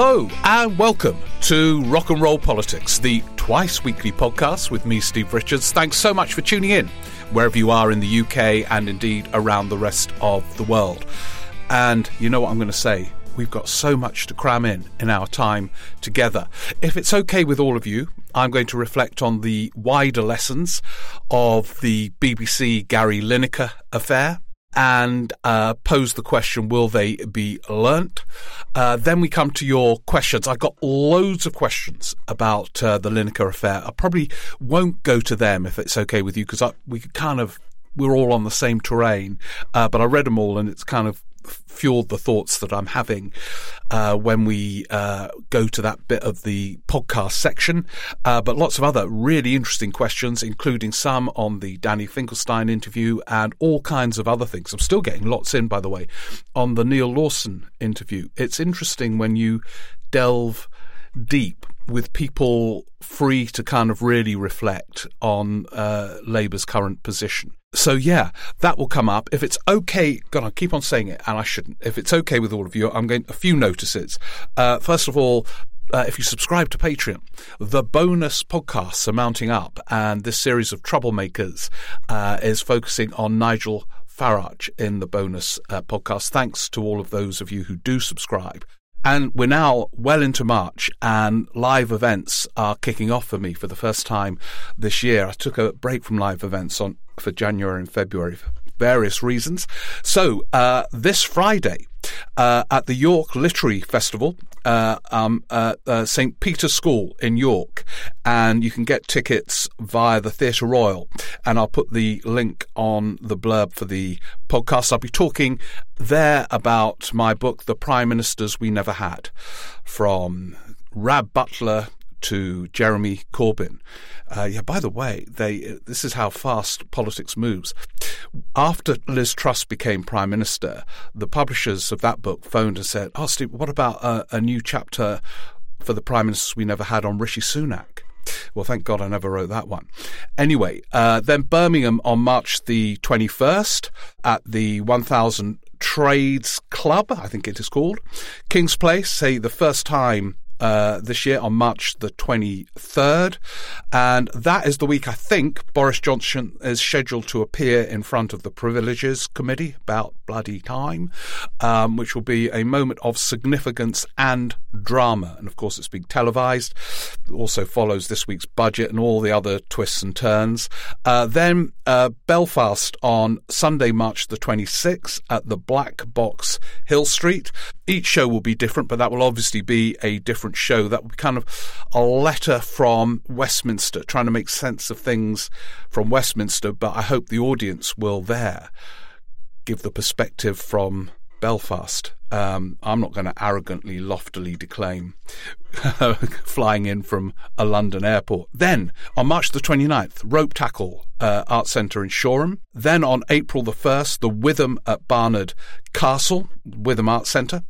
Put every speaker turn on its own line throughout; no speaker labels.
Hello and welcome to Rock and Roll Politics, the twice weekly podcast with me, Steve Richards. Thanks so much for tuning in, wherever you are in the UK and indeed around the rest of the world. And you know what I'm going to say? We've got so much to cram in in our time together. If it's okay with all of you, I'm going to reflect on the wider lessons of the BBC Gary Lineker affair and uh, pose the question will they be learnt? Uh, then we come to your questions. I've got loads of questions about uh, the Lineker affair. I probably won't go to them if it's okay with you because we kind of we're all on the same terrain. Uh, but I read them all and it's kind of fueled the thoughts that I'm having uh, when we uh, go to that bit of the podcast section. Uh, but lots of other really interesting questions, including some on the Danny Finkelstein interview and all kinds of other things. I'm still getting lots in, by the way, on the Neal Lawson interview. It's interesting when you delve deep with people free to kind of really reflect on uh, Labour's current position. So yeah, that will come up. If it's okay, God, I keep on saying it, and I shouldn't. If it's okay with all of you, I'm going a few notices. Uh, first of all, uh, if you subscribe to Patreon, the bonus podcasts are mounting up, and this series of troublemakers uh, is focusing on Nigel Farage in the bonus uh, podcast. Thanks to all of those of you who do subscribe. And we're now well into March, and live events are kicking off for me for the first time this year. I took a break from live events on for January and February for various reasons. So uh, this Friday uh, at the York Literary Festival, uh, um, uh, uh, St Peter's School in York, and you can get tickets via the Theatre Royal. And I'll put the link on the blurb for the podcast. I'll be talking there about my book, The Prime Ministers We Never Had, from Rab Butler to Jeremy Corbyn. Uh, yeah, by the way, they this is how fast politics moves. After Liz Truss became prime minister, the publishers of that book phoned and said, "Oh, Steve, what about a, a new chapter for the prime ministers we never had on Rishi Sunak?" Well, thank God I never wrote that one. Anyway, uh, then Birmingham on March the 21st at the 1000 Trades Club, I think it is called. King's Place, say the first time uh, this year on March the 23rd. And that is the week I think Boris Johnson is scheduled to appear in front of the Privileges Committee about bloody time, um, which will be a moment of significance and drama. And of course, it's being televised. It also follows this week's budget and all the other twists and turns. Uh, then uh, Belfast on Sunday, March the 26th at the Black Box Hill Street. Each show will be different, but that will obviously be a different show. That will be kind of a letter from Westminster, trying to make sense of things from Westminster, but I hope the audience will there give the perspective from Belfast. Um, I'm not going to arrogantly, loftily declaim flying in from a London airport. Then, on March the 29th, Ropetackle uh, Art Centre in Shoreham. Then, on April the 1st, the Witham at Barnard Castle, Witham Art Centre.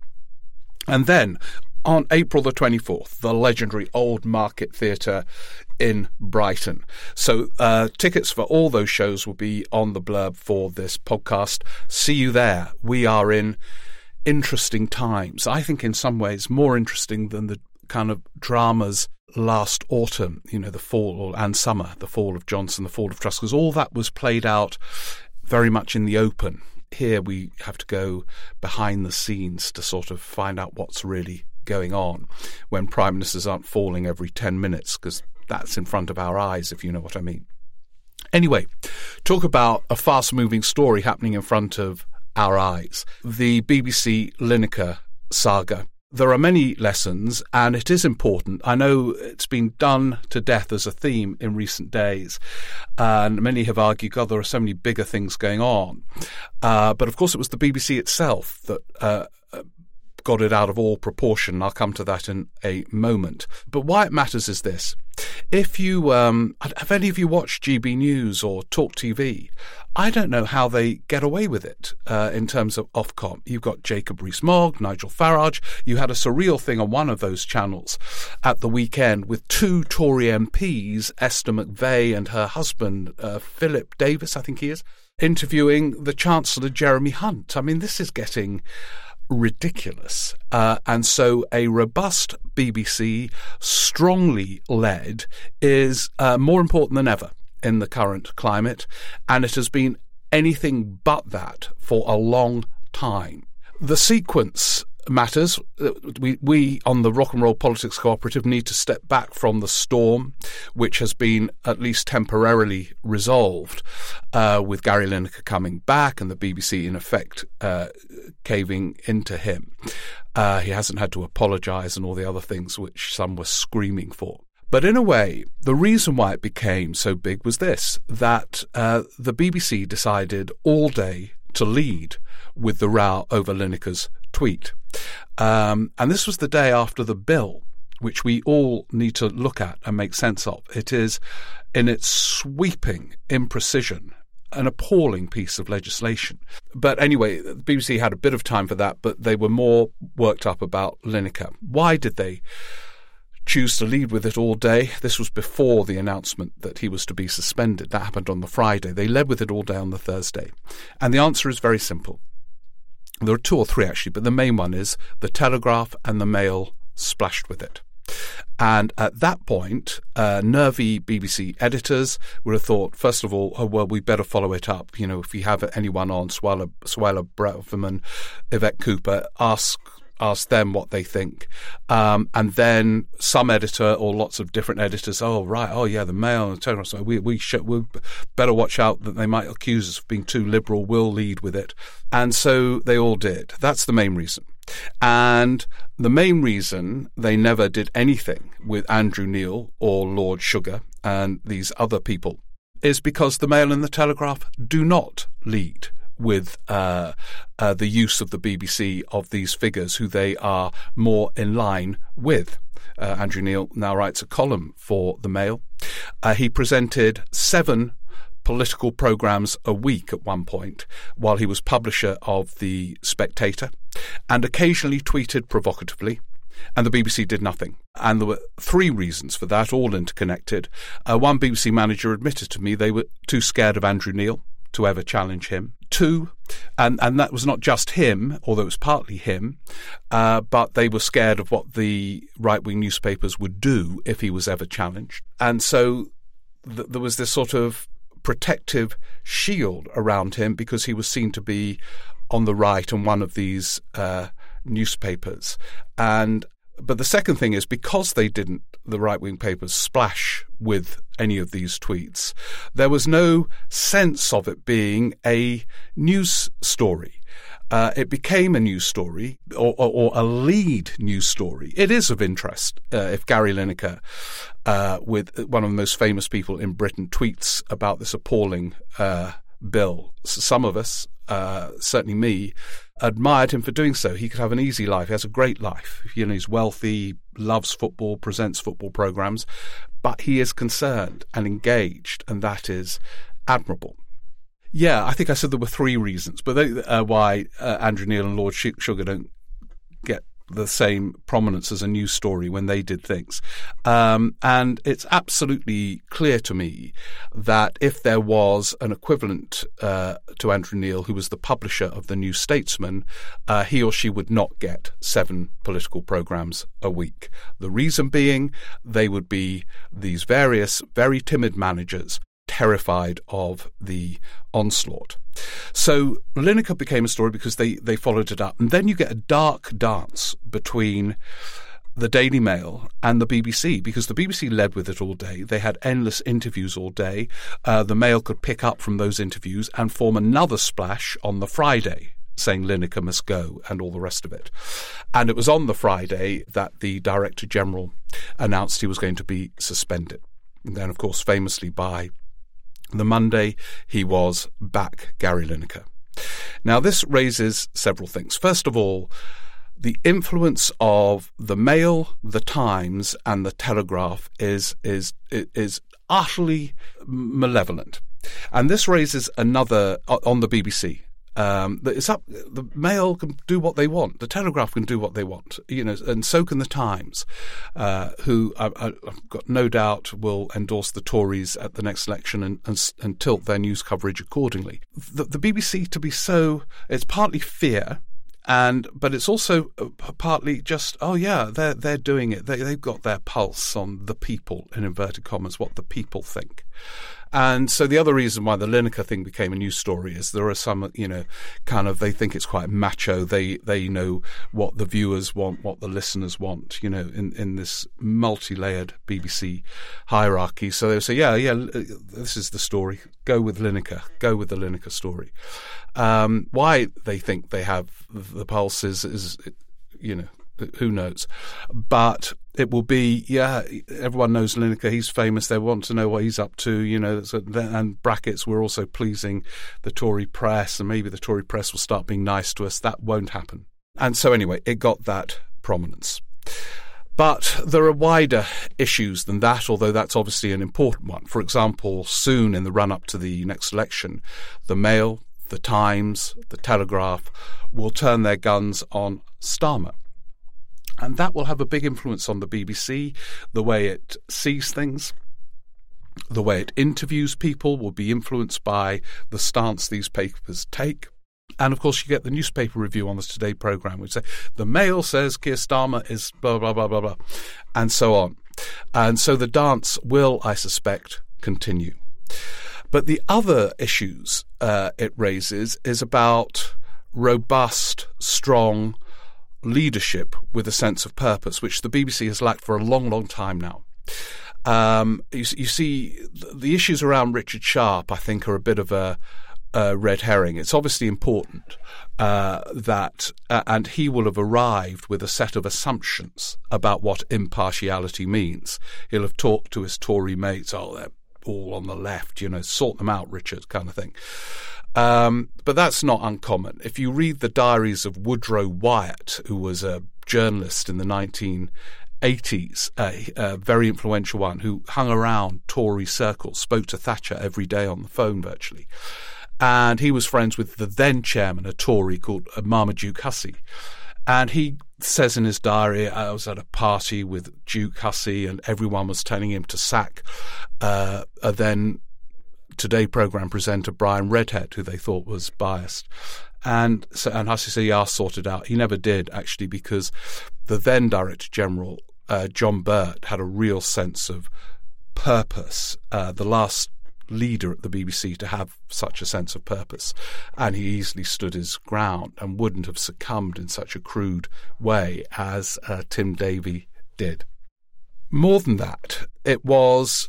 And then, on April the 24th, the legendary Old Market Theatre in Brighton. So, uh, tickets for all those shows will be on the blurb for this podcast. See you there. We are in interesting times. I think, in some ways, more interesting than the kind of dramas last autumn, you know, the fall and summer, the fall of Johnson, the fall of Truss, because all that was played out very much in the open. Here we have to go behind the scenes to sort of find out what's really going on when prime ministers aren't falling every 10 minutes because that's in front of our eyes, if you know what I mean. Anyway, talk about a fast moving story happening in front of our eyes. The BBC Lineker saga. There are many lessons, and it is important. I know it's been done to death as a theme in recent days, and many have argued, God, there are so many bigger things going on. Uh, but of course, it was the BBC itself that uh, got it out of all proportion. I'll come to that in a moment. But why it matters is this. If you, um, have any of you watched GB News or Talk TV? I don't know how they get away with it uh, in terms of Ofcom. You've got Jacob Rees-Mogg, Nigel Farage. You had a surreal thing on one of those channels at the weekend with two Tory MPs, Esther McVey and her husband, uh, Philip Davies, I think he is, interviewing the Chancellor Jeremy Hunt. I mean, this is getting ridiculous. Uh, and so a robust BBC, strongly led, is uh, more important than ever in the current climate. And it has been anything but that for a long time. The sequence matters. We, we on the Rock and Roll Politics Cooperative need to step back from the storm, which has been at least temporarily resolved uh, with Gary Lineker coming back and the BBC, in effect, uh, caving into him. Uh, he hasn't had to apologise and all the other things which some were screaming for. But in a way, the reason why it became so big was this that uh, the BBC decided all day to lead with the row over Lineker's tweet. Um, and this was the day after the bill, which we all need to look at and make sense of. It is, in its sweeping imprecision, an appalling piece of legislation. But anyway, the BBC had a bit of time for that, but they were more worked up about Lineker. Why did they? Choose to lead with it all day. This was before the announcement that he was to be suspended. That happened on the Friday. They led with it all day on the Thursday. And the answer is very simple. There are two or three actually, but the main one is the Telegraph and the Mail splashed with it. And at that point, uh, nervy BBC editors would have thought, first of all, oh, well, we better follow it up. You know, if we have anyone on, Suella Braverman, Yvette Cooper, ask ask them what they think. Um, and then some editor or lots of different editors, oh, right, oh, yeah, the Mail and the Telegraph, so we, we, should, we better watch out that they might accuse us of being too liberal, we'll lead with it. And so they all did. That's the main reason. And the main reason they never did anything with Andrew Neil or Lord Sugar and these other people is because the Mail and the Telegraph do not lead with uh, uh, the use of the BBC of these figures who they are more in line with. Uh, Andrew Neil now writes a column for the Mail. Uh, he presented seven political programs a week at one point while he was publisher of The Spectator and occasionally tweeted provocatively. And the BBC did nothing. And there were three reasons for that, all interconnected. Uh, one BBC manager admitted to me they were too scared of Andrew Neil to ever challenge him. Two, and, and that was not just him, although it was partly him, uh, but they were scared of what the right wing newspapers would do if he was ever challenged. And so th- there was this sort of protective shield around him because he was seen to be on the right and one of these uh, newspapers. And but the second thing is because they didn't, the right wing papers, splash with any of these tweets, there was no sense of it being a news story. Uh, it became a news story or, or, or, a lead news story. It is of interest uh, if Gary Lineker, uh, with one of the most famous people in Britain, tweets about this appalling uh, bill. Some of us, uh, certainly me, admired him for doing so. He could have an easy life. He has a great life. You know, he's wealthy, loves football, presents football programs, but he is concerned and engaged, and that is admirable. Yeah, I think I said there were three reasons, but they, uh, why uh, Andrew Neil and Lord Sugar don't get the same prominence as a news story when they did things. Um, and it's absolutely clear to me that if there was an equivalent uh, to Andrew Neil, who was the publisher of the New Statesman, uh, he or she would not get seven political programs a week. The reason being they would be these various very timid managers terrified of the onslaught. So Lineker became a story because they, they followed it up. And then you get a dark dance between the Daily Mail and the BBC because the BBC led with it all day. They had endless interviews all day. Uh, the Mail could pick up from those interviews and form another splash on the Friday saying Lineker must go and all the rest of it. And it was on the Friday that the Director General announced he was going to be suspended. And then, of course, famously by the Monday, he was back Gary Lineker. Now, this raises several things. First of all, the influence of the Mail, the Times, and the Telegraph is is is utterly malevolent, and this raises another on the BBC. Um, it's up. The Mail can do what they want. The Telegraph can do what they want. You know, and so can the Times, uh, who I, have got no doubt will endorse the Tories at the next election and, and, and tilt their news coverage accordingly. The, the BBC to be so it's partly fear and but it's also uh, partly just oh yeah they're they're doing it they they've got their pulse on the people in inverted commas what the people think and so the other reason why the Lineker thing became a news story is there are some, you know, kind of they think it's quite macho. They they know what the viewers want, what the listeners want, you know, in, in this multi-layered BBC hierarchy. So they say, yeah, yeah, this is the story. Go with Lineker. Go with the Lineker story. Um, why they think they have the pulse is, is you know, who knows? But it will be, yeah, everyone knows Lineker. He's famous. They want to know what he's up to, you know. And brackets, we're also pleasing the Tory press, and maybe the Tory press will start being nice to us. That won't happen. And so, anyway, it got that prominence. But there are wider issues than that, although that's obviously an important one. For example, soon in the run up to the next election, the Mail, the Times, the Telegraph will turn their guns on Starmer. And that will have a big influence on the BBC, the way it sees things. The way it interviews people will be influenced by the stance these papers take. And of course, you get the newspaper review on the Today programme, which say the Mail says Keir Starmer is blah, blah, blah, blah, blah, and so on. And so the dance will, I suspect, continue. But the other issues uh, it raises is about robust, strong, leadership with a sense of purpose, which the BBC has lacked for a long, long time now. Um, you, you, see, the issues around Richard Sharp, I think, are a bit of a, a red herring. It's obviously important uh, that, uh, and he will have arrived with a set of assumptions about what impartiality means. He'll have talked to his Tory mates, oh, they're all on the left, you know, sort them out, Richard, kind of thing. Um, but that's not uncommon. If you read the diaries of Woodrow Wyatt, who was a journalist in the 1980s, a very influential one who hung around Tory circles, spoke to Thatcher every day on the phone virtually. And he was friends with the then chairman, a Tory called Marmaduke Hussey. And he says in his diary, I was at a party with Duke Hussey and everyone was telling him to sack uh, a then Today program presenter Brian Redhead, who they thought was biased. And so, and Hussey said, yeah, I'll sort it out. He never did, actually, because the then Director General, uh, John Birt had a real sense of purpose. Uh, the last leader at the BBC to have such a sense of purpose. And he easily stood his ground and wouldn't have succumbed in such a crude way as uh, Tim Davie did. More than that, it was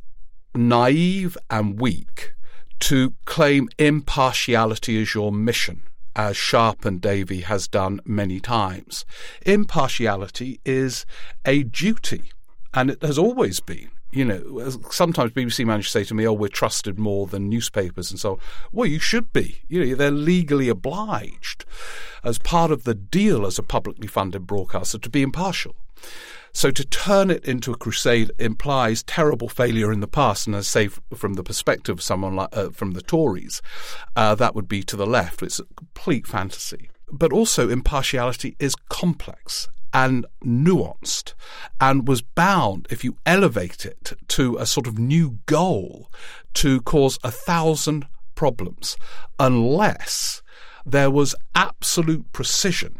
naive and weak to claim impartiality as your mission, as Sharp and Davie has done many times. Impartiality is a duty, and it has always been. You know, sometimes BBC managers say to me, "Oh, we're trusted more than newspapers," and so, well, you should be. You know, they're legally obliged, as part of the deal as a publicly funded broadcaster, to be impartial. So to turn it into a crusade implies terrible failure in the past, and I say from the perspective of someone like uh, from the Tories, uh, that would be to the left. It's a complete fantasy. But also, impartiality is complex and nuanced and was bound, if you elevate it to a sort of new goal, to cause a thousand problems unless there was absolute precision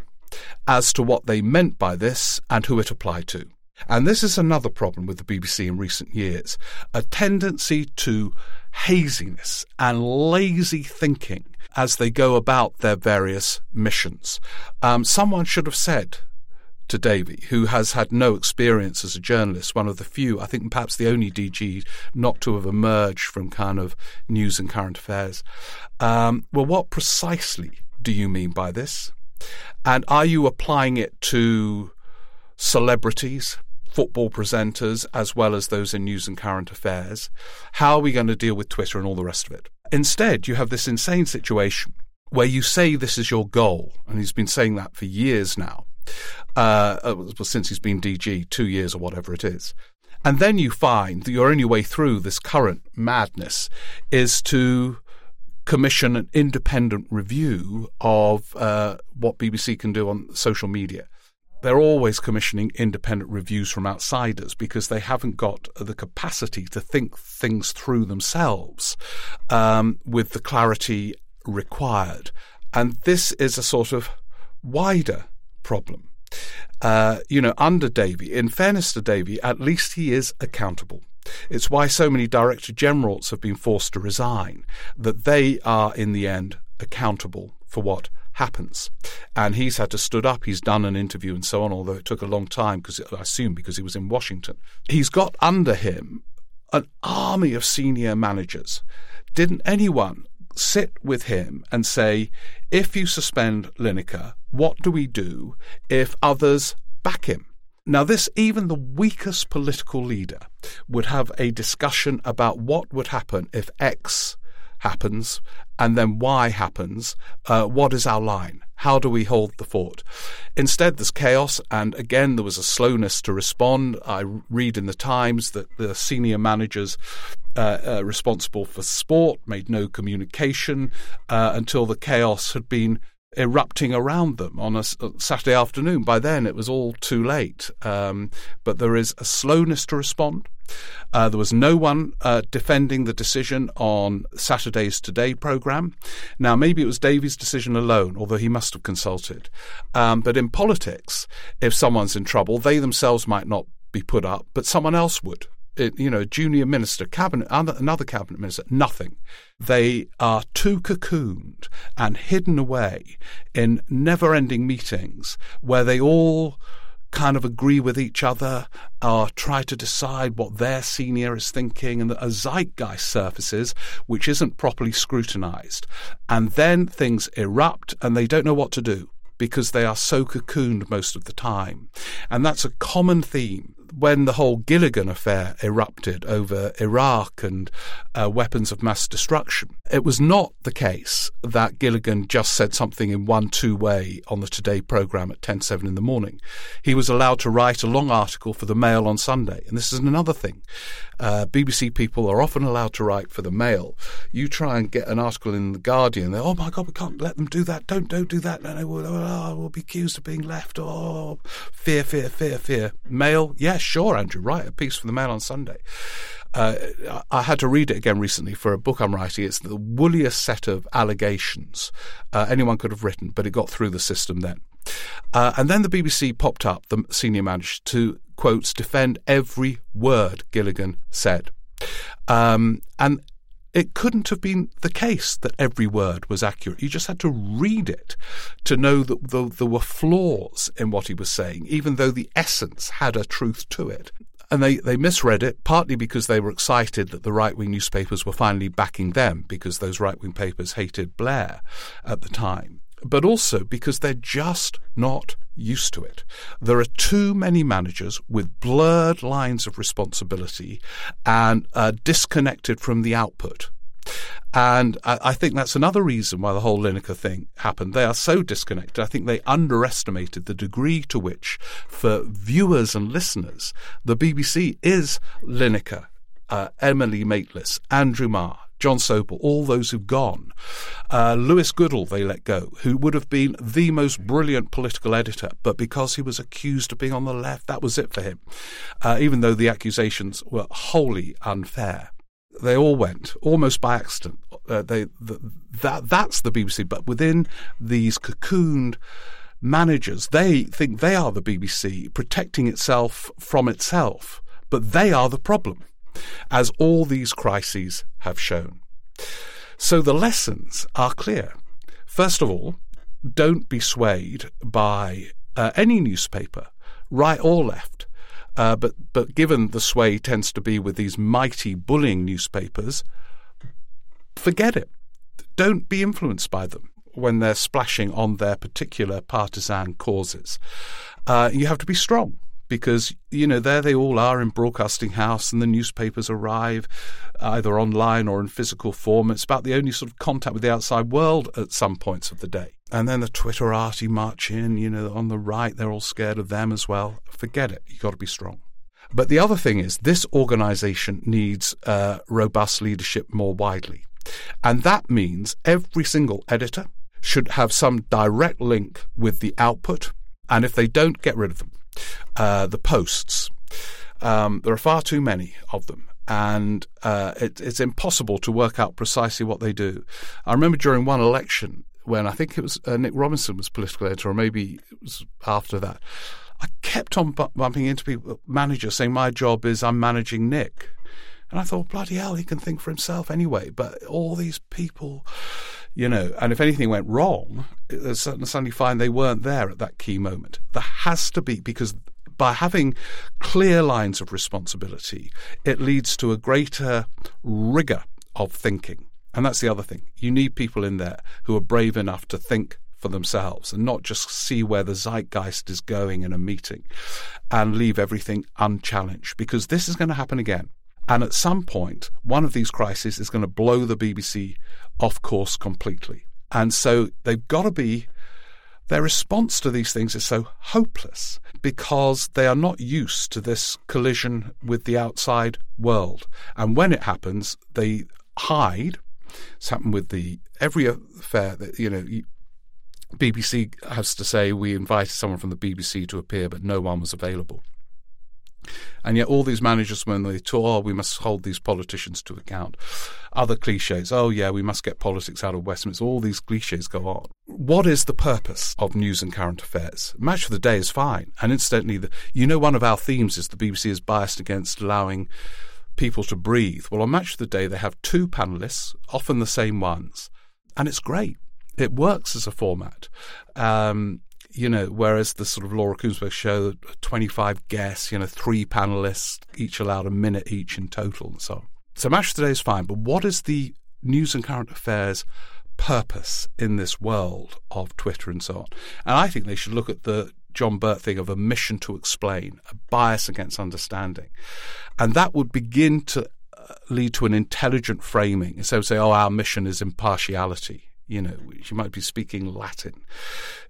as to what they meant by this and who it applied to. And this is another problem with the BBC in recent years a tendency to haziness and lazy thinking as they go about their various missions. Um, someone should have said to Davie, who has had no experience as a journalist, one of the few, I think perhaps the only DG not to have emerged from kind of news and current affairs. Um, well, what precisely do you mean by this? And are you applying it to celebrities, football presenters, as well as those in news and current affairs? How are we going to deal with Twitter and all the rest of it? Instead, you have this insane situation where you say this is your goal, and he's been saying that for years now, uh, uh since he's been DG, two years or whatever it is. And then you find that your only way through this current madness is to commission an independent review of uh, what BBC can do on social media. They're always commissioning independent reviews from outsiders because they haven't got the capacity to think things through themselves um, with the clarity required. And this is a sort of wider problem. Uh, you know, under Davie, in fairness to Davie, at least he is accountable. It's why so many director generals have been forced to resign, that they are in the end accountable for what happens. And he's had to stood up, he's done an interview and so on, although it took a long time because I assume because he was in Washington. He's got under him an army of senior managers. Didn't anyone sit with him and say, if you suspend Lineker, what do we do if others back him? Now, this, even the weakest political leader would have a discussion about what would happen if X happens and then Y happens. Uh, what is our line? How do we hold the fort? Instead, there's chaos, and again, there was a slowness to respond. I read in the Times that the senior managers uh, uh, responsible for sport made no communication uh, until the chaos had been erupting around them on a, Saturday afternoon. By then, it was all too late. Um, but there is a slowness to respond. Uh, there was no one uh, defending the decision on Saturday's Today programme. Now, maybe it was Davie's decision alone, although he must have consulted. Um, but in politics, if someone's in trouble, they themselves might not be put up, but someone else would Uh, you know, junior minister, cabinet, another cabinet minister, nothing. They are too cocooned and hidden away in never ending meetings where they all kind of agree with each other or try to decide what their senior is thinking and a zeitgeist surfaces which isn't properly scrutinized. And then things erupt and they don't know what to do because they are so cocooned most of the time. And that's a common theme when the whole Gilligan affair erupted over Iraq and uh, weapons of mass destruction, it was not the case that Gilligan just said something in one two way on the Today programme at 10.7 in the morning. He was allowed to write a long article for the Mail on Sunday. And this is another thing. Uh, BBC people are often allowed to write for the Mail. You try and get an article in the Guardian, they're, oh my God, we can't let them do that. Don't don't do that. No, no, we'll, oh, we'll be accused of being left. Oh, fear, fear, fear, fear. Mail, yeah, sure, Andrew, write a piece for the Mail on Sunday. Uh, I had to read it again recently for a book I'm writing. It's the woolliest set of allegations uh, anyone could have written, but it got through the system then. Uh, and then the BBC popped up, the senior manager, to quotes defend every word Gilligan said. Um, and it couldn't have been the case that every word was accurate. You just had to read it to know that there were flaws in what he was saying, even though the essence had a truth to it. And they, they misread it, partly because they were excited that the right wing newspapers were finally backing them, because those right wing papers hated Blair at the time, but also because they're just not used to it. There are too many managers with blurred lines of responsibility and uh, disconnected from the output. And I think that's another reason why the whole Lineker thing happened. They are so disconnected. I think they underestimated the degree to which, for viewers and listeners, the BBC is Lineker, uh, Emily Maitlis, Andrew Marr, Jon Sopel, all those who've gone. Uh, Lewis Goodall, they let go, who would have been the most brilliant political editor, but because he was accused of being on the left, that was it for him, uh, even though the accusations were wholly unfair they all went almost by accident. Uh, they the, that that's the BBC, but within these cocooned managers, they think they are the BBC, protecting itself from itself, but they are the problem, as all these crises have shown. So the lessons are clear. First of all, don't be swayed by uh, any newspaper, right or left, uh, but but given the sway tends to be with these mighty bullying newspapers, forget it. Don't be influenced by them when they're splashing on their particular partisan causes. Uh, you have to be strong because you know there they all are in broadcasting house and the newspapers arrive either online or in physical form. It's about the only sort of contact with the outside world at some points of the day. And then the twitterati march in you know on the right they're all scared of them as well. Forget it. You've got to be strong. But the other thing is this organization needs uh, robust leadership more widely. And that means every single editor should have some direct link with the output. And if they don't get rid of them uh, the posts. Um, there are far too many of them, and uh, it, it's impossible to work out precisely what they do. I remember during one election, when I think it was uh, Nick Robinson was political editor, or maybe it was after that. I kept on bumping into people, managers saying, My job is I'm managing Nick. And I thought, bloody hell, he can think for himself anyway. But all these people, you know, and if anything went wrong, suddenly find they weren't there at that key moment. There has to be, because by having clear lines of responsibility, it leads to a greater rigor of thinking. And that's the other thing. You need people in there who are brave enough to think for themselves and not just see where the zeitgeist is going in a meeting and leave everything unchallenged because this is going to happen again. And at some point, one of these crises is going to blow the BBC off course completely. And so they've got to be, their response to these things is so hopeless because they are not used to this collision with the outside world. And when it happens, they hide. It's happened with the every affair that, you know, BBC has to say we invited someone from the BBC to appear, but no one was available. And yet, all these managers, when they talk, oh, we must hold these politicians to account. Other cliches, oh, yeah, we must get politics out of Westminster. All these cliches go on. What is the purpose of news and current affairs? Match of the day is fine. And incidentally, the, you know, one of our themes is the BBC is biased against allowing people to breathe. Well, on Match of the Day, they have two panelists, often the same ones. And it's great it works as a format. Um, you know, whereas the sort of Laura Kuenssberg show, 25 guests, you know, three panelists, each allowed a minute each in total and so on. So Match Today is fine, but what is the news and current affairs purpose in this world of Twitter and so on? And I think they should look at the John Birt thing of a mission to explain, a bias against understanding. And that would begin to uh, lead to an intelligent framing So say, oh, our mission is impartiality you know, you might be speaking Latin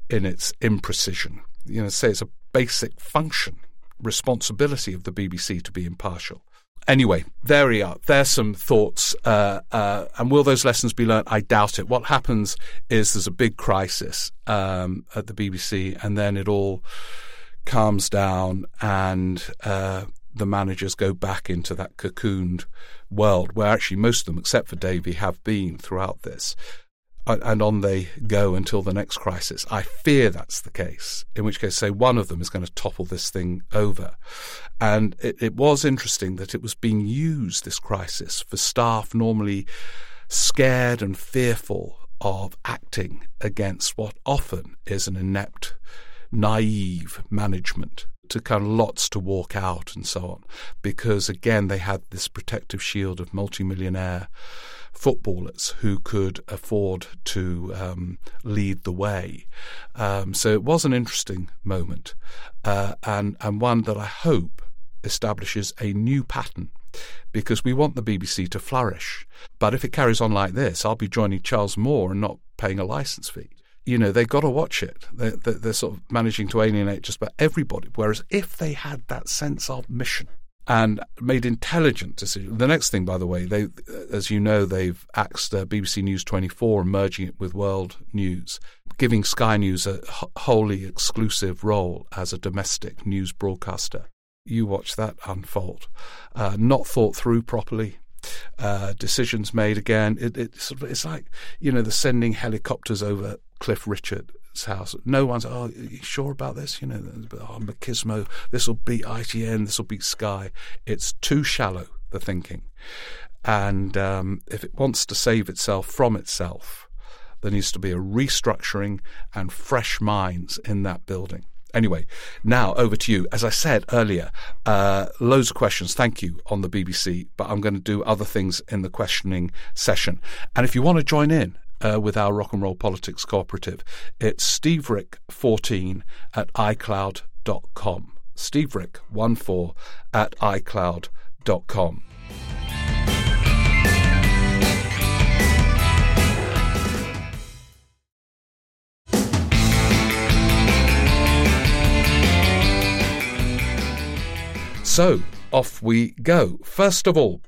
in its imprecision. You know, say it's a basic function, responsibility of the BBC to be impartial. Anyway, there we are. There's some thoughts. Uh, uh, and will those lessons be learnt? I doubt it. What happens is there's a big crisis um, at the BBC, and then it all calms down, and uh, the managers go back into that cocooned world where actually most of them, except for Davie, have been throughout this and on they go until the next crisis. I fear that's the case, in which case, say, one of them is going to topple this thing over. And it, it was interesting that it was being used, this crisis, for staff normally scared and fearful of acting against what often is an inept, naive management to kind of lots to walk out and so on, because again, they had this protective shield of multimillionaire footballers who could afford to um, lead the way. Um, so it was an interesting moment, uh, and and one that I hope establishes a new pattern. Because we want the BBC to flourish. But if it carries on like this, I'll be joining Charles Moore and not paying a license fee you know, they've got to watch it. They're, they're, sort of managing to alienate just about everybody. Whereas if they had that sense of mission and made intelligent decisions, the next thing, by the way, they, as you know, they've axed uh, BBC News 24 and merging it with World News, giving Sky News a wholly exclusive role as a domestic news broadcaster. You watch that unfold. Uh, not thought through properly, uh, decisions made again. It, it it's like you know the sending helicopters over Cliff Richard's house. No one's oh, you sure about this? You know, oh, Machismo. This will beat ITN. This will beat Sky. It's too shallow the thinking, and um, if it wants to save itself from itself, there needs to be a restructuring and fresh minds in that building. Anyway, now over to you. As I said earlier, uh, loads of questions. Thank you on the BBC, but I'm going to do other things in the questioning session. And if you want to join in uh, with our Rock and Roll Politics Cooperative, it's steverick14 at icloud.com. steverick14 at icloud.com. So off we go. First of all,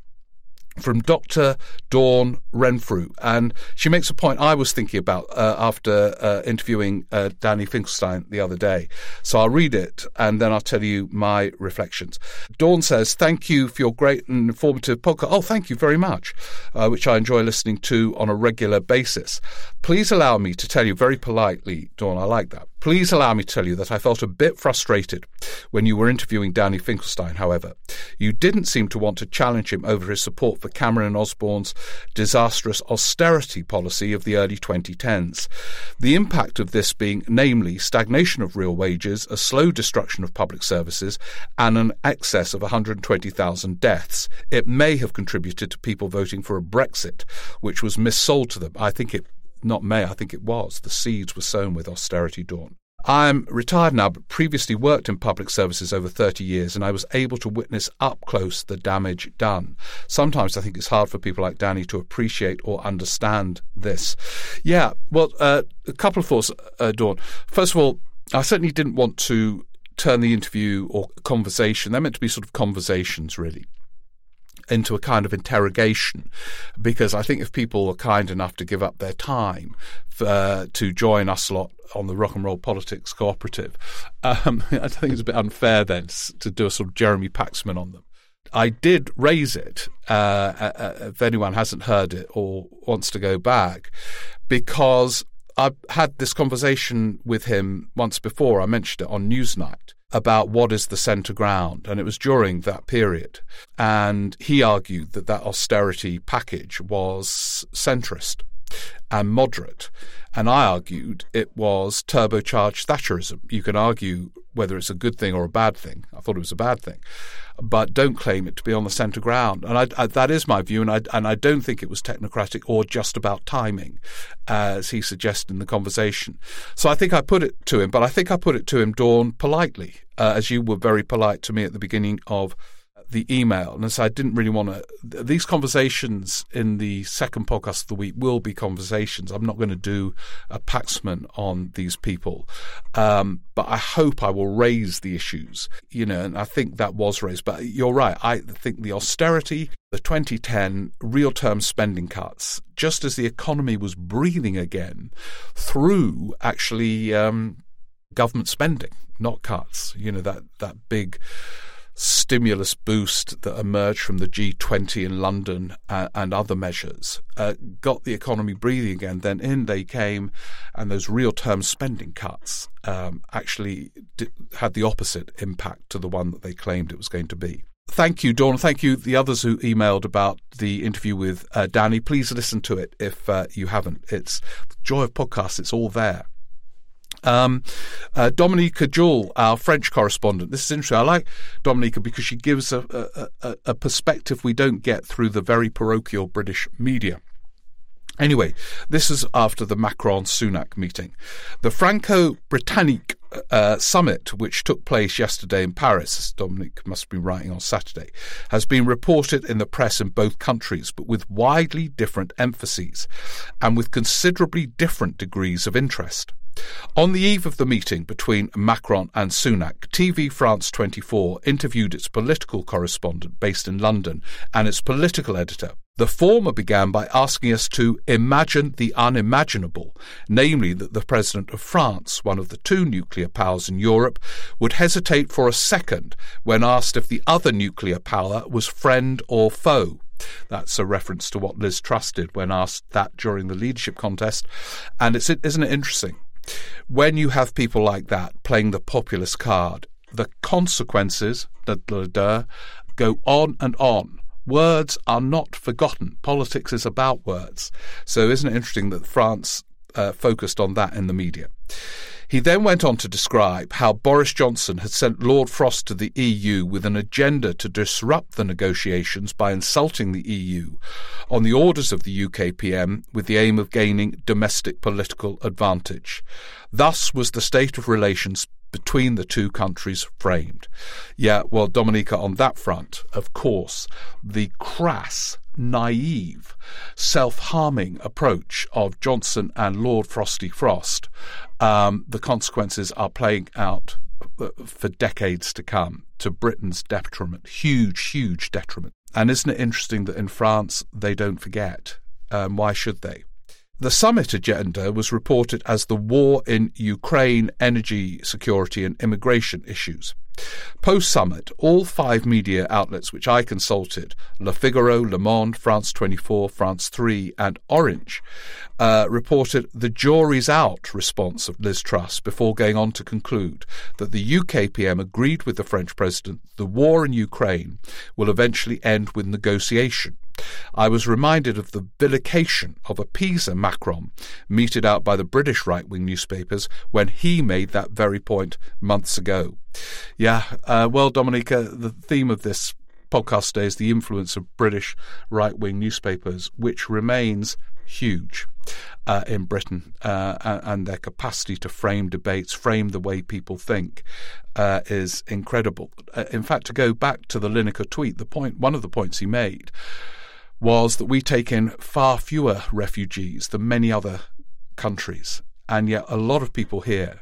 from Dr. Dawn Renfrew. And she makes a point I was thinking about uh, after uh, interviewing uh, Danny Finkelstein the other day. So I'll read it and then I'll tell you my reflections. Dawn says, Thank you for your great and informative podcast. Oh, thank you very much, uh, which I enjoy listening to on a regular basis. Please allow me to tell you very politely, Dawn, I like that. Please allow me to tell you that I felt a bit frustrated when you were interviewing Danny Finkelstein, however. You didn't seem to want to challenge him over his support for Cameron Osborne's disastrous austerity policy of the early 2010s. The impact of this being, namely, stagnation of real wages, a slow destruction of public services, and an excess of 120,000 deaths. It may have contributed to people voting for a Brexit, which was missold to them. I think it not may, I think it was. The seeds were sown with austerity dawn. I'm retired now, but previously worked in public services over 30 years, and I was able to witness up close the damage done. Sometimes I think it's hard for people like Danny to appreciate or understand this. Yeah, well, uh, a couple of thoughts, uh, Dawn. First of all, I certainly didn't want to turn the interview or conversation, they're meant to be sort of conversations, really into a kind of interrogation because I think if people are kind enough to give up their time uh, to join us lot on the Rock and Roll Politics Cooperative, um, I think it's a bit unfair then to do a sort of Jeremy Paxman on them. I did raise it, uh, uh, uh, if anyone hasn't heard it or wants to go back, because I had this conversation with him once before. I mentioned it on Newsnight about what is the centre ground, and it was during that period. And he argued that that austerity package was centrist and moderate. And I argued it was turbocharged Thatcherism. You can argue whether it's a good thing or a bad thing. I thought it was a bad thing, but don't claim it to be on the centre ground. And I, I, that is my view, and I, and I don't think it was technocratic or just about timing, as he suggested in the conversation. So I think I put it to him, but I think I put it to him, Dawn, politely, uh, as you were very polite to me at the beginning of the email. And so I didn't really want to. These conversations in the second podcast of the week will be conversations. I'm not going to do a Paxman on these people. Um, but I hope I will raise the issues, you know, and I think that was raised. But you're right. I think the austerity, the 2010 real term spending cuts, just as the economy was breathing again through actually um, government spending, not cuts, you know, that, that big stimulus boost that emerged from the G20 in London uh, and other measures uh, got the economy breathing again. Then in they came, and those real term spending cuts um, actually had the opposite impact to the one that they claimed it was going to be. Thank you, Dawn. Thank you, the others who emailed about the interview with uh, Danny. Please listen to it if uh, you haven't. It's the joy of podcasts. It's all there. Um, uh, Dominica Jewell, our French correspondent. This is interesting. I like Dominica because she gives a, a, a perspective we don't get through the very parochial British media. Anyway, this is after the Macron Sunak meeting. The Franco Britannique uh, summit, which took place yesterday in Paris, as Dominic must be writing on Saturday, has been reported in the press in both countries, but with widely different emphases and with considerably different degrees of interest. On the eve of the meeting between Macron and Sunak, TV France 24 interviewed its political correspondent based in London and its political editor. The former began by asking us to imagine the unimaginable, namely that the President of France, one of the two nuclear powers in Europe, would hesitate for a second when asked if the other nuclear power was friend or foe. That's a reference to what Liz Truss did when asked that during the leadership contest. And it's, isn't it interesting? When you have people like that playing the populist card, the consequences da, da, da, go on and on. Words are not forgotten. Politics is about words. So, isn't it interesting that France uh, focused on that in the media? He then went on to describe how Boris Johnson had sent Lord Frost to the EU with an agenda to disrupt the negotiations by insulting the EU on the orders of the UK PM with the aim of gaining domestic political advantage. Thus was the state of relations between the two countries framed. Yeah, well, Dominica, on that front, of course, the crass, naive, self harming approach of Johnson and Lord Frosty Frost, um, the consequences are playing out uh, for decades to come to Britain's detriment, huge, huge detriment. And isn't it interesting that in France they don't forget? Um, why should they? The summit agenda was reported as the war in Ukraine, energy security, and immigration issues. Post summit, all five media outlets which I consulted Le Figaro, Le Monde, France 24, France 3, and Orange uh, reported the jury's out response of Liz Truss before going on to conclude that the UK PM agreed with the French president the war in Ukraine will eventually end with negotiation. I was reminded of the vilification of a Pisa Macron meted out by the British right wing newspapers when he made that very point months ago. Yeah, uh, well, Dominica, the theme of this podcast today is the influence of British right wing newspapers, which remains huge uh, in Britain, uh, and their capacity to frame debates, frame the way people think, uh, is incredible. Uh, in fact, to go back to the Lineker tweet, the point, one of the points he made was that we take in far fewer refugees than many other countries, and yet a lot of people here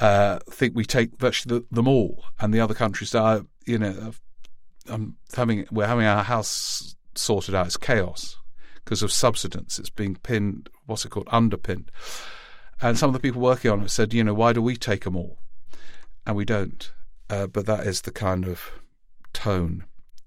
uh, think we take virtually the, them all, and the other countries are, you know, I'm having we're having our house sorted out. It's chaos because of subsidence. It's being pinned, what's it called, underpinned. And some of the people working on it said, you know, why do we take them all, and we don't? Uh, but that is the kind of tone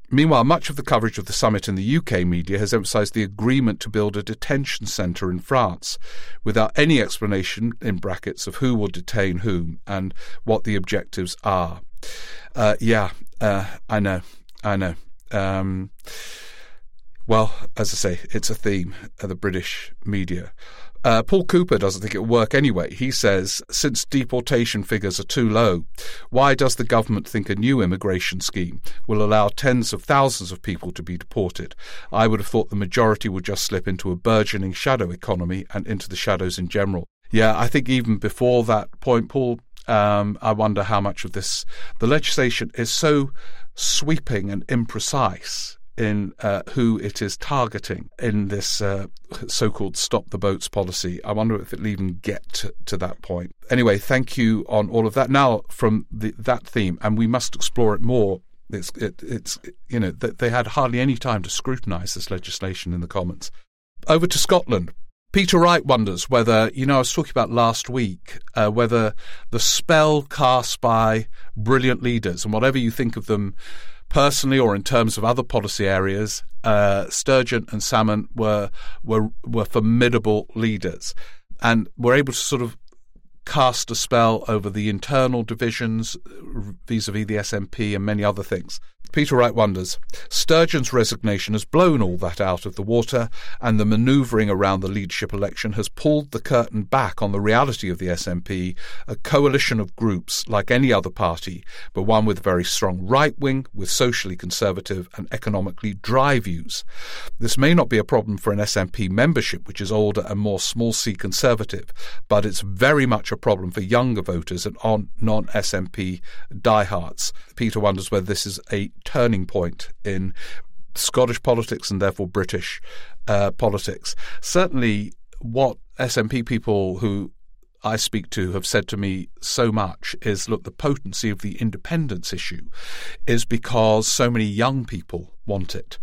Meanwhile, much of the coverage of the summit in the UK media has emphasised the agreement to build a detention centre in France, without any explanation, in brackets, of who will detain whom and what the objectives are. Uh, yeah, uh, I know, I know. Um, well, as I say, it's a theme of the British media. Uh, Paul Cooper doesn't think it will work anyway. He says, since deportation figures are too low, why does the government think a new immigration scheme will allow tens of thousands of people to be deported? I would have thought the majority would just slip into a burgeoning shadow economy and into the shadows in general. Yeah, I think even before that point, Paul, um, I wonder how much of this, the legislation is so sweeping and imprecise in uh, who it is targeting in this uh, so called stop the boats policy. I wonder if it'll even get to, to, that point. Anyway, thank you on all of that. Now, from the, that theme, and we must explore it more. It's, it, it's you know, they had hardly any time to scrutinise this legislation in the Commons. Over to Scotland. Peter Wright wonders whether, you know, I was talking about last week, uh, whether the spell cast by brilliant leaders, and whatever you think of them personally or in terms of other policy areas, uh, Sturgeon and Salmond were were were formidable leaders, and were able to sort of cast a spell over the internal divisions vis-a-vis the SNP and many other things. Peter Wright wonders Sturgeon's resignation has blown all that out of the water, and the manoeuvring around the leadership election has pulled the curtain back on the reality of the SNP, a coalition of groups like any other party, but one with a very strong right wing, with socially conservative and economically dry views. This may not be a problem for an SNP membership, which is older and more small c conservative, but it's very much a problem for younger voters and non SNP diehards. Peter wonders whether this is a turning point in Scottish politics and therefore British uh, politics. Certainly, what SNP people who I speak to have said to me so much is look, the potency of the independence issue is because so many young people want it.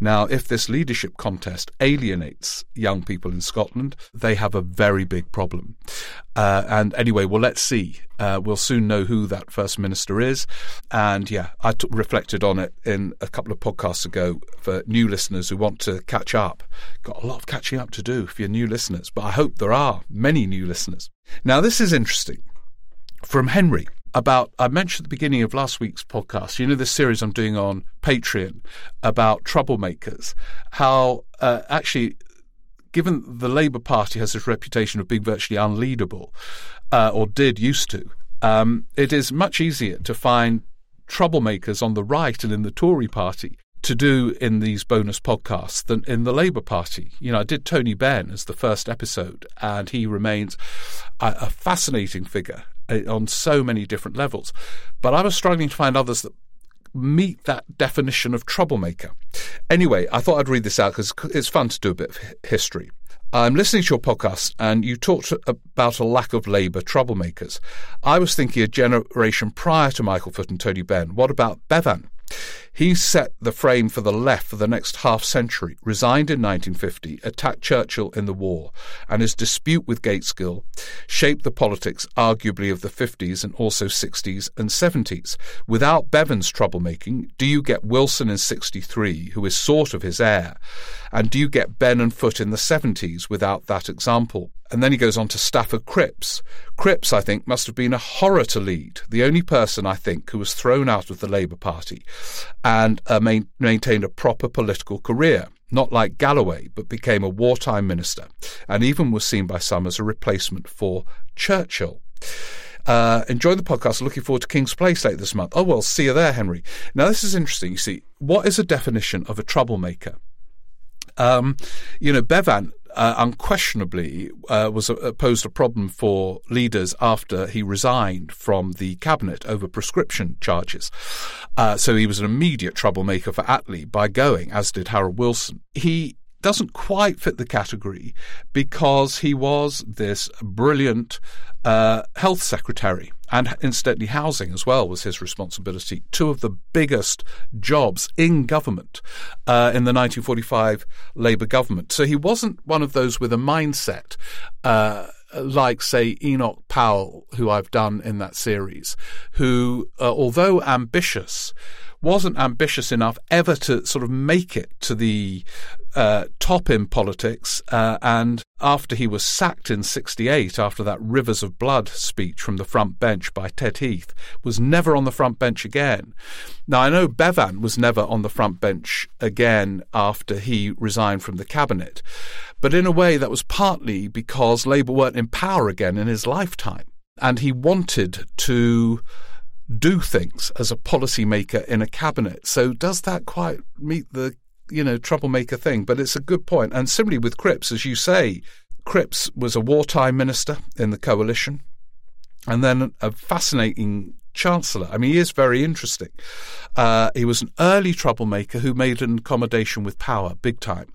Now, if this leadership contest alienates young people in Scotland, they have a very big problem. Uh, and anyway, well, let's see. Uh, we'll soon know who that First Minister is. And yeah, I t- reflected on it in a couple of podcasts ago for new listeners who want to catch up. Got a lot of catching up to do for your new listeners, but I hope there are many new listeners. Now, this is interesting. From Henry, about I mentioned at the beginning of last week's podcast. You know this series I'm doing on Patreon about troublemakers. How uh, actually, given the Labour Party has this reputation of being virtually unleadable, uh, or did used to, um, it is much easier to find troublemakers on the right and in the Tory Party to do in these bonus podcasts than in the Labour Party. You know, I did Tony Benn as the first episode, and he remains a, a fascinating figure on so many different levels. But I was struggling to find others that meet that definition of troublemaker. Anyway, I thought I'd read this out because it's fun to do a bit of history. I'm listening to your podcast, and you talked about a lack of Labour troublemakers. I was thinking a generation prior to Michael Foot and Tony Benn. What about Bevan? He set the frame for the left for the next half century, resigned in 1950, attacked Churchill in the war, and his dispute with Gaitskell shaped the politics, arguably, of the 50s and also 60s and 70s. Without Bevan's troublemaking, do you get Wilson in 63, who is sort of his heir? And do you get Benn and Foot in the 70s without that example? And then he goes on to Stafford Cripps. Cripps, I think, must have been a horror to lead, the only person, I think, who was thrown out of the Labour Party and uh, main, maintained a proper political career. Not like Galloway, but became a wartime minister, and even was seen by some as a replacement for Churchill. Uh, enjoy the podcast. Looking forward to King's Place later this month. Oh, well, see you there, Henry. Now, this is interesting. You see, what is a definition of a troublemaker? Um, you know, Bevan uh, unquestionably uh, was a, uh, posed a problem for leaders after he resigned from the cabinet over prescription charges. Uh, so he was an immediate troublemaker for Attlee by going, as did Harold Wilson. He doesn't quite fit the category because he was this brilliant uh, health secretary and incidentally housing as well was his responsibility. Two of the biggest jobs in government uh, in the 1945 Labour government. So he wasn't one of those with a mindset. Uh, like, say, Enoch Powell, who I've done in that series, who, uh, although ambitious, wasn't ambitious enough ever to sort of make it to the uh, top in politics. Uh, and after he was sacked in 68, after that Rivers of Blood speech from the front bench by Ted Heath, was never on the front bench again. Now, I know Bevan was never on the front bench again after he resigned from the cabinet. But in a way, that was partly because Labour weren't in power again in his lifetime. And he wanted to do things as a policymaker in a cabinet. So does that quite meet the you know troublemaker thing? But it's a good point. And similarly with Cripps, as you say, Cripps was a wartime minister in the coalition, and then a fascinating chancellor. I mean, he is very interesting. Uh, he was an early troublemaker who made an accommodation with power, big time.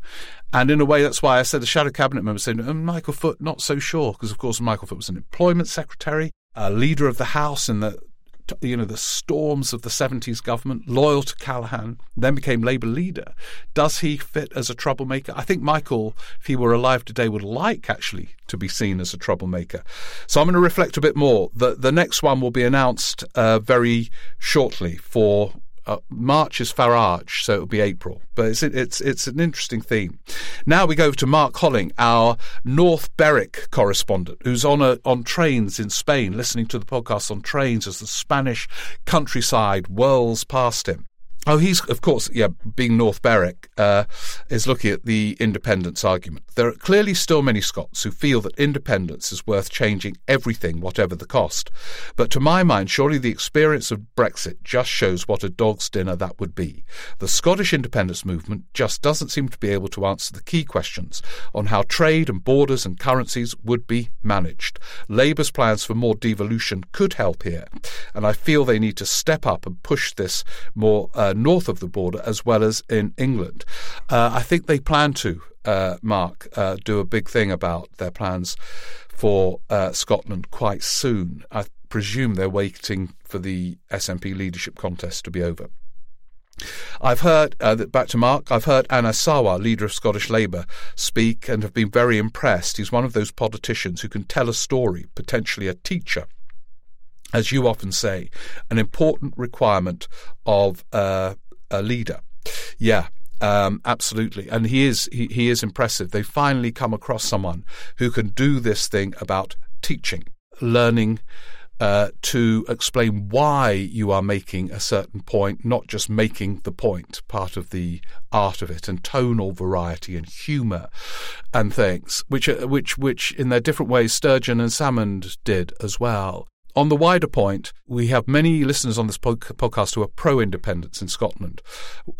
And in a way, that's why I said the shadow cabinet member said, oh, Michael Foot, not so sure, because of course Michael Foot was an employment secretary, a leader of the House in the you know, the storms of the 70s government, loyal to Callaghan, then became Labour leader. Does he fit as a troublemaker? I think Michael, if he were alive today, would like actually to be seen as a troublemaker. So I'm going to reflect a bit more. The, the next one will be announced uh, very shortly for uh, March is Farage, so it'll be April. But it's it's it's an interesting theme. Now we go to Mark Holling, our North Berwick correspondent, who's on a, on trains in Spain, listening to the podcast on trains as the Spanish countryside whirls past him. Oh, he's of course, yeah, being North Berwick, uh, is looking at the independence argument. There are clearly still many Scots who feel that independence is worth changing everything, whatever the cost. But to my mind, surely the experience of Brexit just shows what a dog's dinner that would be. The Scottish independence movement just doesn't seem to be able to answer the key questions on how trade and borders and currencies would be managed. Labour's plans for more devolution could help here, and I feel they need to step up and push this more. Uh, north of the border as well as in England. Uh, I think they plan to, uh, Mark, uh, do a big thing about their plans for Scotland quite soon. I presume they're waiting for the SNP leadership contest to be over. I've heard, uh, back to Mark, I've heard Anas Sarwar, leader of Scottish Labour, speak and have been very impressed. He's one of those politicians who can tell a story, potentially a teacher as you often say, an important requirement of uh, a leader. Yeah, um, absolutely, and he is he, he is impressive. They finally come across someone who can do this thing about teaching, learning. Uh, to explain why you are making a certain point, not just making the point, part of the art of it, and tonal variety and humour and things, which which which in their different ways Sturgeon and Salmond did as well. On the wider point, we have many listeners on this podcast who are pro independence in Scotland,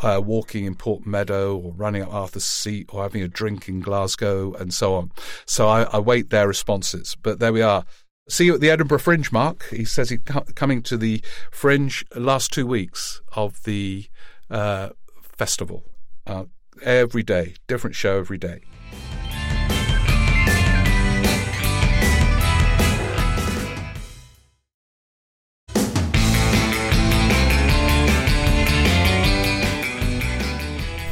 uh, walking in Port Meadow or running up Arthur's Seat or having a drink in Glasgow and so on. So I, I wait their responses. But there we are. See you at the Edinburgh Fringe, Mark. He says he's coming to the Fringe last two weeks of the uh, festival. Uh, every day, different show every day.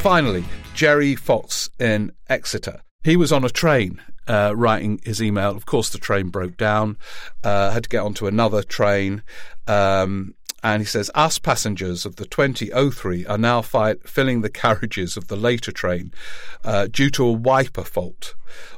Finally, Jerry Fox in Exeter. He was on a train uh, writing his email. Of course, the train broke down, uh, had to get onto another train. Um, and he says, Us passengers of the 2003 are now filling the carriages of the later train uh, due to a wiper fault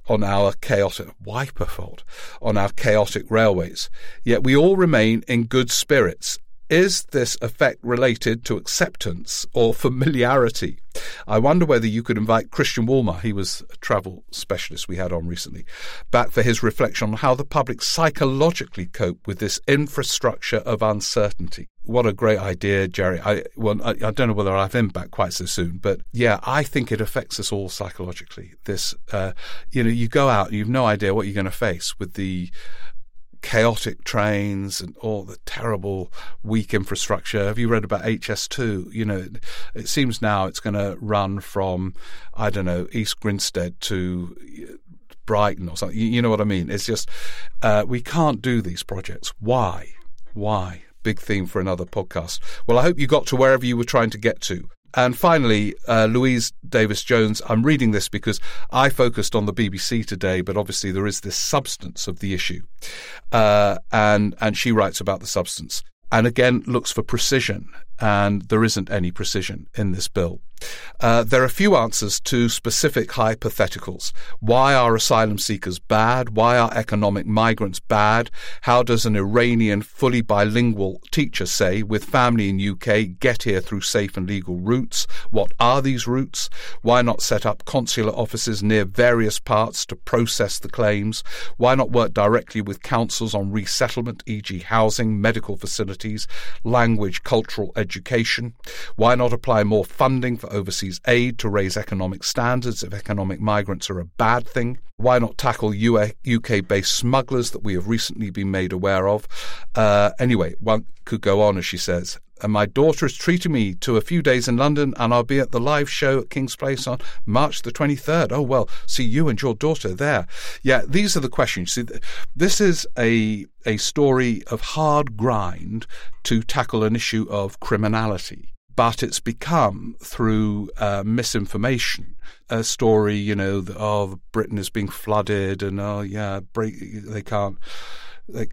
on our chaotic wiper fault on our chaotic railways. Yet we all remain in good spirits is this effect related to acceptance or familiarity? I wonder whether you could invite Christian Wolmar, he was a travel specialist we had on recently, back for his reflection on how the public psychologically cope with this infrastructure of uncertainty. What a great idea, Jerry. I, well, I, I don't know whether I'll have him back quite so soon, but yeah, I think it affects us all psychologically. This, uh, you know, you go out, you've no idea what you're going to face with the chaotic trains and all the terrible weak infrastructure. Have you read about HS2? You know, it, it seems now it's going to run from, I don't know, East Grinstead to Brighton or something. You, you know what I mean? It's just, uh, we can't do these projects. Why? Why? Big theme for another podcast. Well, I hope you got to wherever you were trying to get to. And finally, uh, Louise Davis Jones. I'm reading this because I focused on the BBC today, but obviously there is this substance of the issue, uh, and and she writes about the substance, and again looks for precision, and there isn't any precision in this bill. Uh, there are a few answers to specific hypotheticals. Why are asylum seekers bad? Why are economic migrants bad? How does an Iranian fully bilingual teacher say, with family in UK, get here through safe and legal routes? What are these routes? Why not set up consular offices near various parts to process the claims? Why not work directly with councils on resettlement, e.g., housing, medical facilities, language, cultural education? Why not apply more funding for overseas aid to raise economic standards if economic migrants are a bad thing? Why not tackle UK based smugglers that we have recently been made aware of? Uh, anyway, one could go on, as she says. And my daughter is treating me to a few days in London, and I'll be at the live show at King's Place on March the 23rd. Oh, well, see you and your daughter there. Yeah, these are the questions. See, this is a, a story of hard grind to tackle an issue of criminality but it's become through uh, misinformation a story, you know, oh, Britain is being flooded, and oh, yeah, break, they can't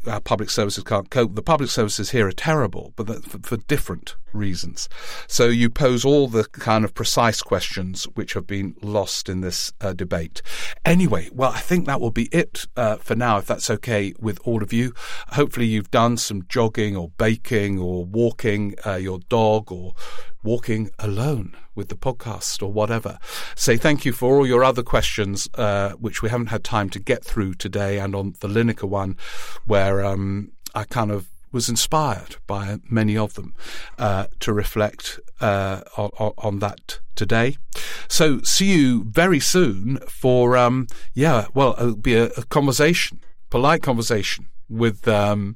our public services can't cope. The public services here are terrible, but for, for, different reasons. So you pose all the kind of precise questions which have been lost in this uh, debate. Anyway, well, I think that will be it uh, for now, if that's okay with all of you. Hopefully, you've done some jogging or baking or walking uh, your dog or walking alone with the podcast or whatever. Say thank you for all your other questions, uh, which we haven't had time to get through today, and on the Lineker one, where um, I kind of was inspired by many of them uh, to reflect uh, on, on, that today. So see you very soon for um, yeah, well, it'll be a, a conversation, polite conversation with um,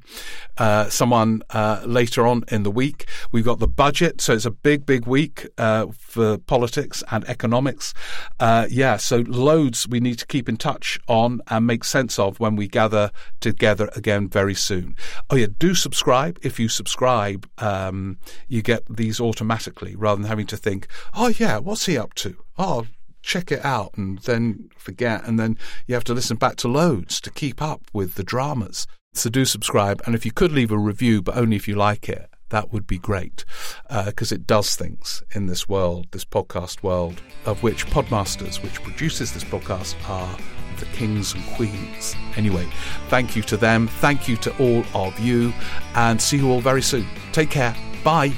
uh, someone uh, later on in the week. We've got the budget, so it's a big, big week uh, for politics and economics. Uh, yeah, so loads we need to keep in touch on and make sense of when we gather together again very soon. Oh, yeah, do subscribe. If you subscribe, um, you get these automatically rather than having to think, oh, yeah, what's he up to? Oh, check it out and then forget, and then you have to listen back to loads to keep up with the dramas. So do subscribe, and if you could leave a review, but only if you like it, that would be great because uh, it does things in this world, this podcast world, of which Podmasters, which produces this podcast, are the kings and queens. Anyway, thank you to them, thank you to all of you, and see you all very soon. Take care. Bye.